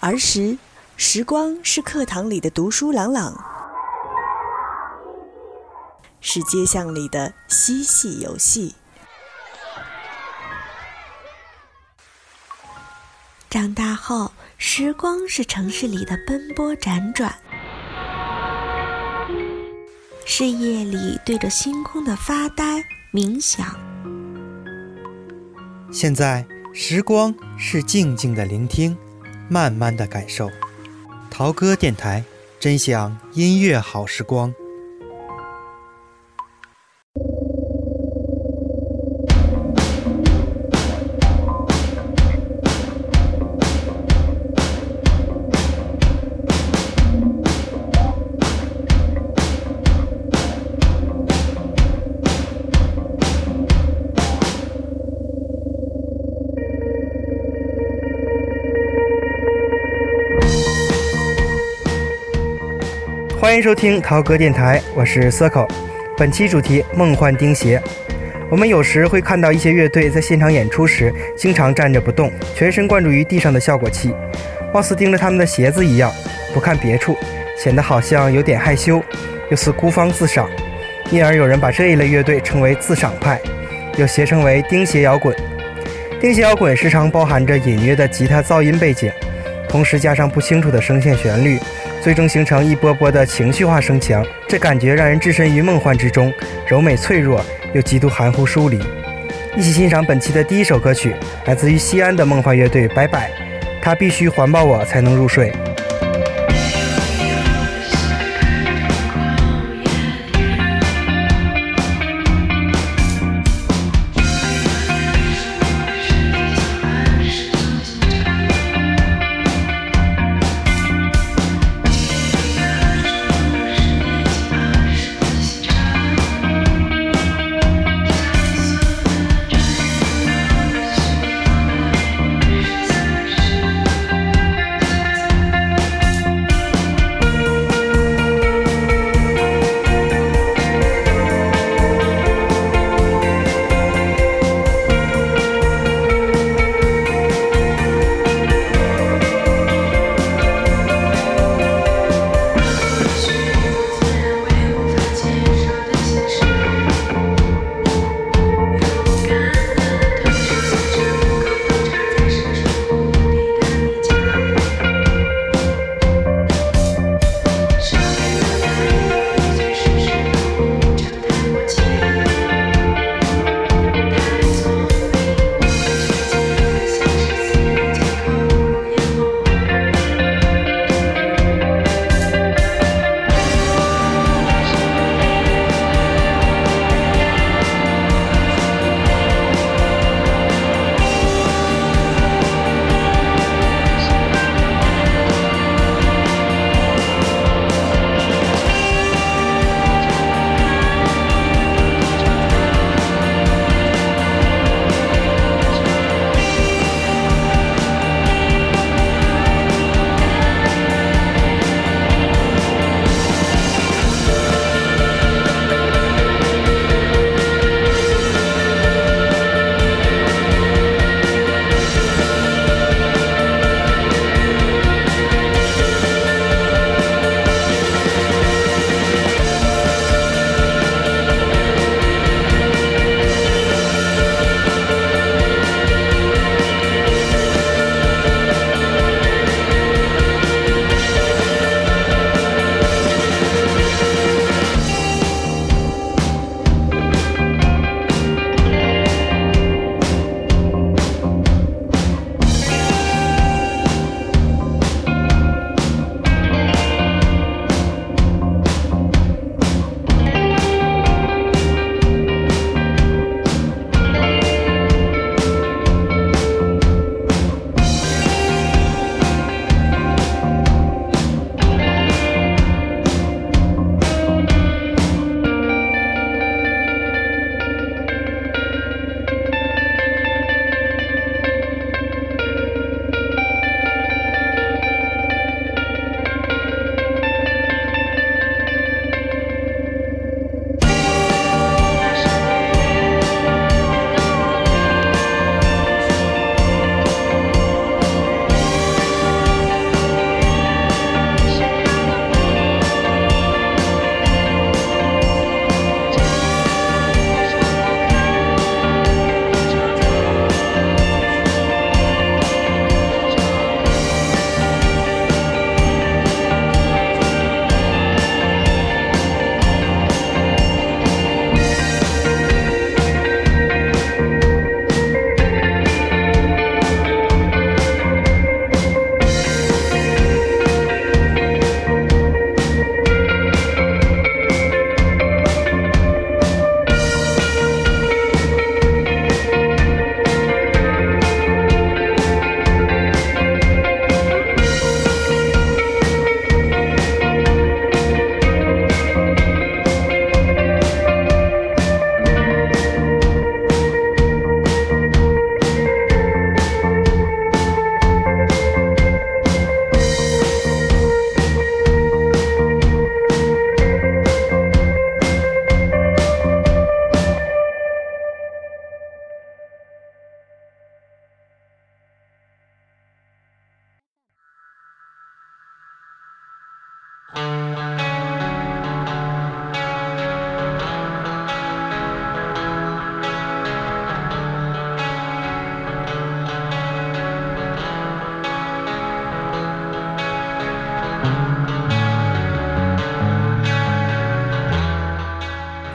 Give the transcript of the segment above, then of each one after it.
儿时，时光是课堂里的读书朗朗，是街巷里的嬉戏游戏。长大后，时光是城市里的奔波辗转，是夜里对着星空的发呆冥想。现在，时光是静静的聆听。慢慢的感受，陶歌电台，真享音乐好时光。欢迎收听陶歌电台，我是 Circle。本期主题：梦幻钉鞋。我们有时会看到一些乐队在现场演出时，经常站着不动，全神贯注于地上的效果器，貌似盯着他们的鞋子一样，不看别处，显得好像有点害羞，又似孤芳自赏。因而有人把这一类乐队称为自赏派，又谐称为钉鞋摇滚。钉鞋摇滚时常包含着隐约的吉他噪音背景，同时加上不清楚的声线旋律。最终形成一波波的情绪化声强，这感觉让人置身于梦幻之中，柔美脆弱又极度含糊疏离。一起欣赏本期的第一首歌曲，来自于西安的梦幻乐队拜拜，他必须环抱我才能入睡。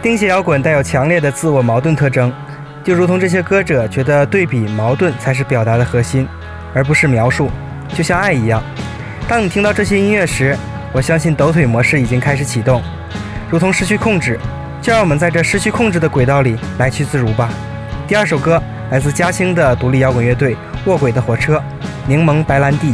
钉鞋摇滚带有强烈的自我矛盾特征，就如同这些歌者觉得对比矛盾才是表达的核心，而不是描述，就像爱一样。当你听到这些音乐时，我相信抖腿模式已经开始启动，如同失去控制，就让我们在这失去控制的轨道里来去自如吧。第二首歌来自嘉兴的独立摇滚乐队卧轨的火车，《柠檬白兰地》。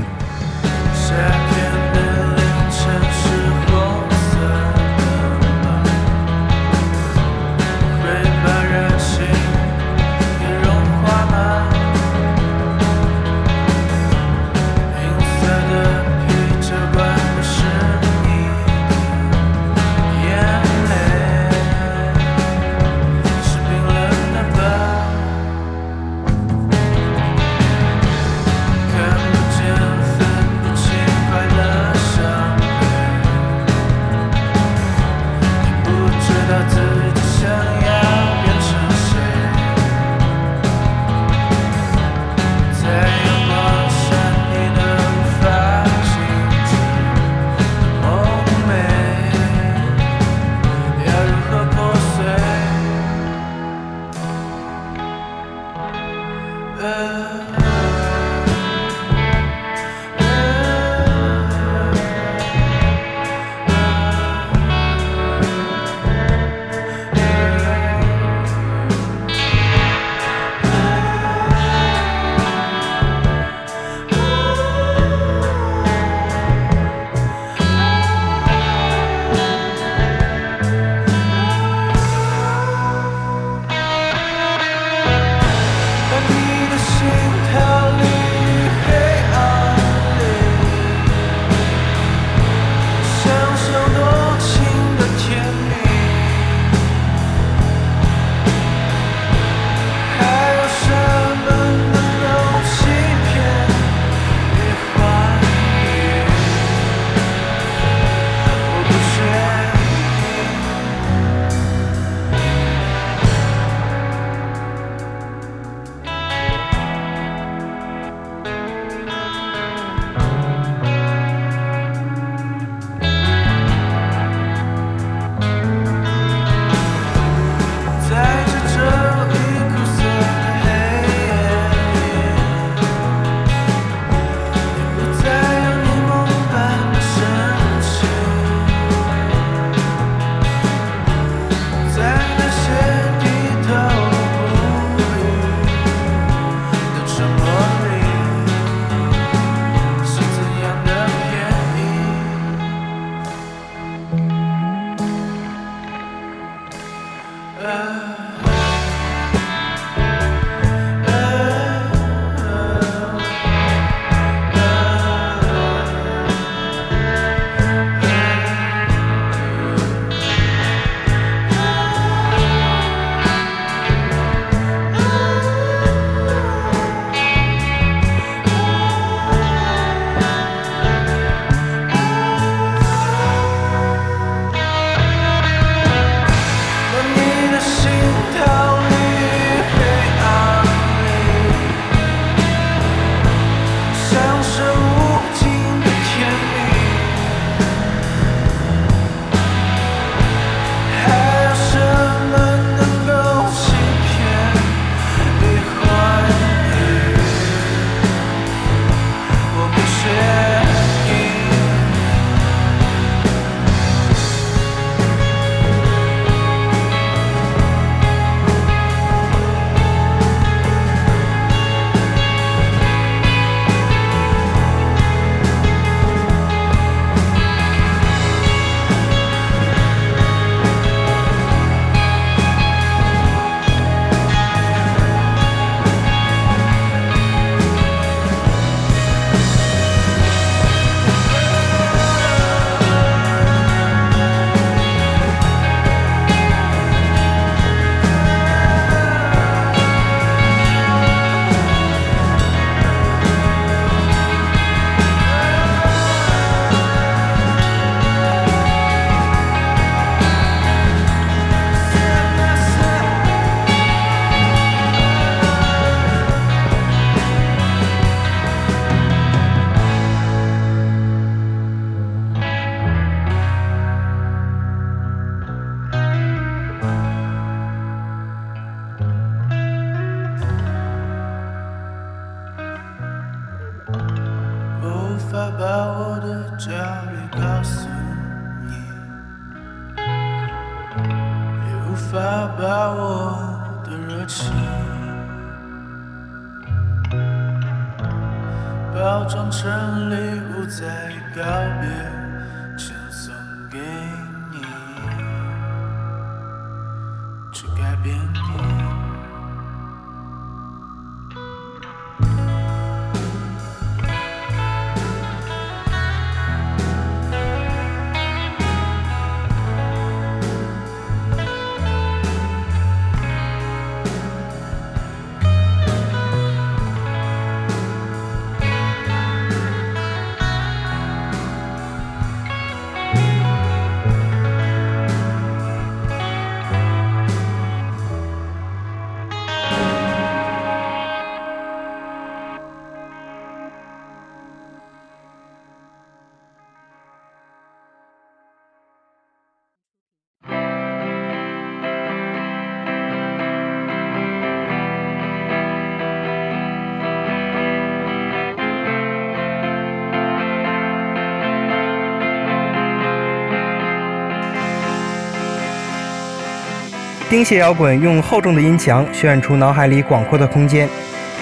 钉鞋摇滚用厚重的音墙渲染出脑海里广阔的空间，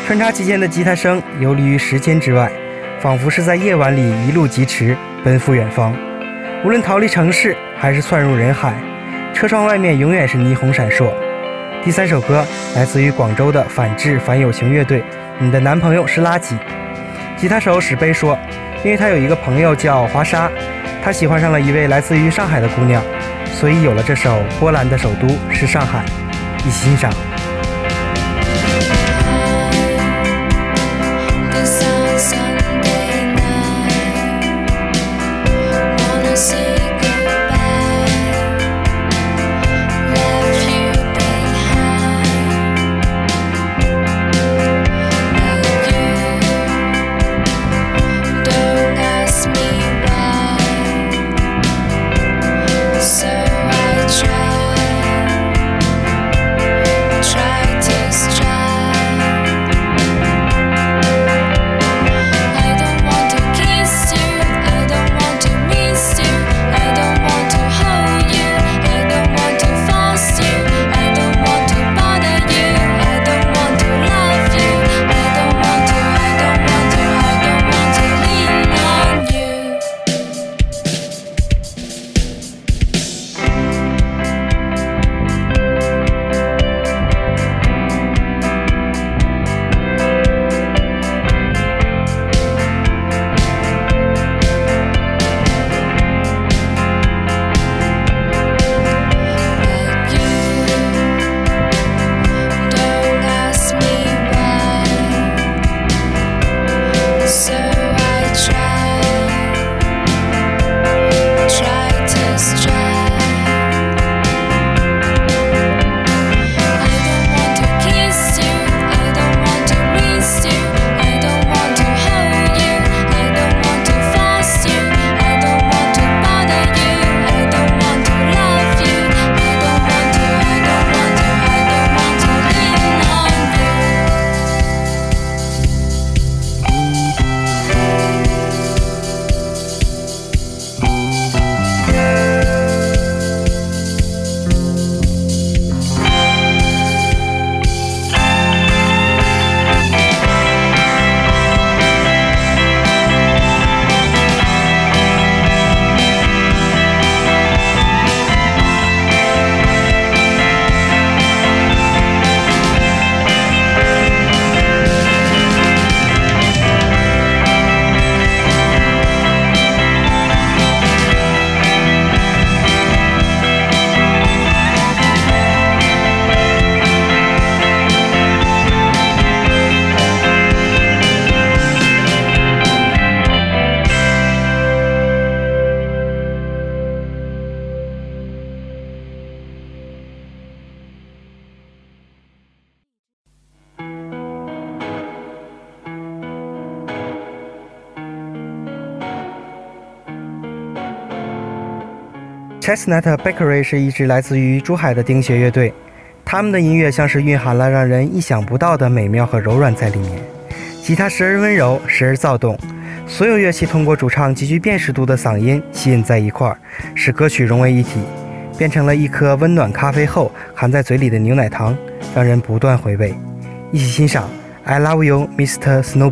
穿插其间的吉他声游离于时间之外，仿佛是在夜晚里一路疾驰，奔赴远方。无论逃离城市还是窜入人海，车窗外面永远是霓虹闪烁。第三首歌来自于广州的反智反友情乐队，《你的男朋友是垃圾》。吉他手史贝说，因为他有一个朋友叫华沙，他喜欢上了一位来自于上海的姑娘。所以有了这首波兰的首都是上海，一起欣赏。Chestnut Bakery 是一支来自于珠海的钉鞋乐队，他们的音乐像是蕴含了让人意想不到的美妙和柔软在里面。吉他时而温柔，时而躁动，所有乐器通过主唱极具辨识度的嗓音吸引在一块儿，使歌曲融为一体，变成了一颗温暖咖啡后含在嘴里的牛奶糖，让人不断回味。一起欣赏《I Love You, Mr. Snowball》。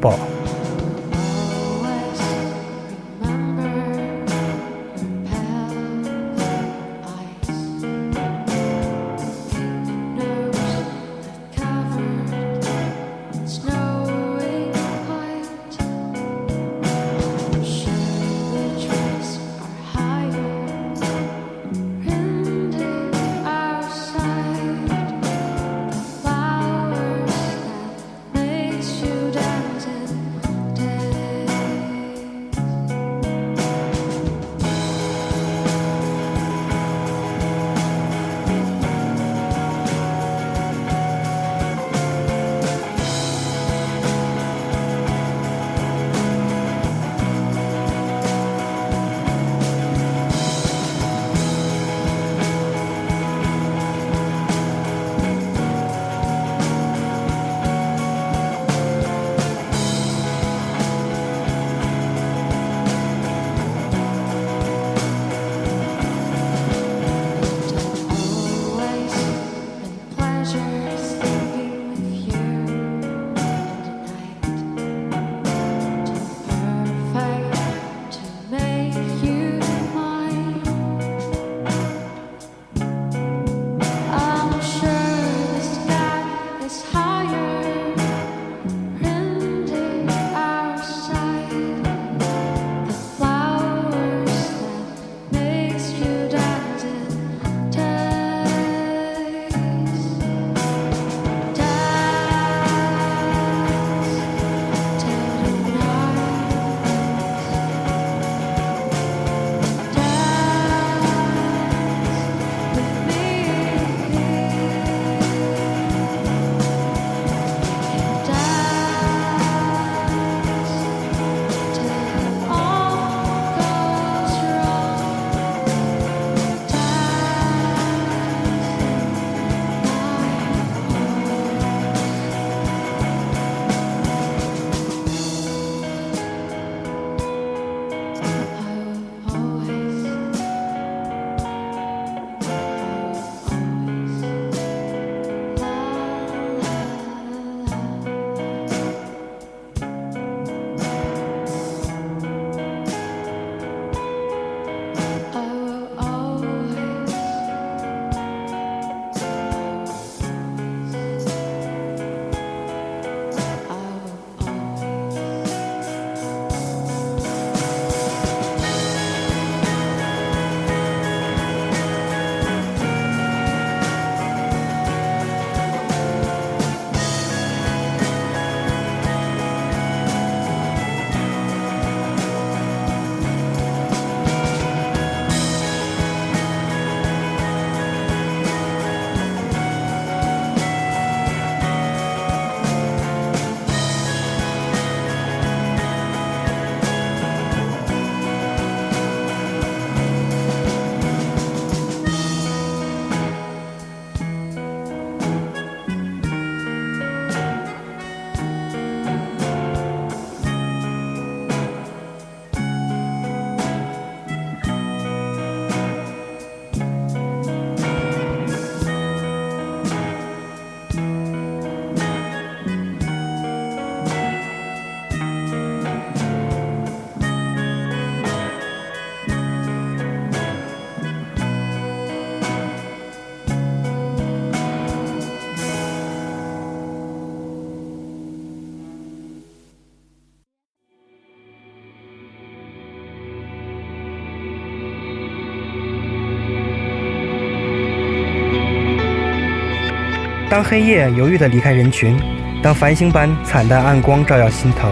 当黑夜犹豫地离开人群，当繁星般惨淡暗光照耀心头，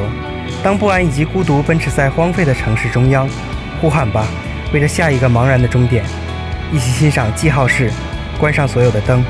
当不安以及孤独奔驰在荒废的城市中央，呼喊吧，为了下一个茫然的终点！一起欣赏记号室，关上所有的灯。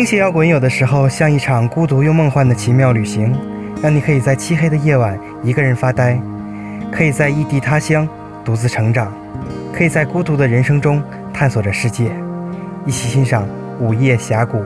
听写摇滚有的时候像一场孤独又梦幻的奇妙旅行，让你可以在漆黑的夜晚一个人发呆，可以在异地他乡独自成长，可以在孤独的人生中探索着世界，一起欣赏午夜峡谷。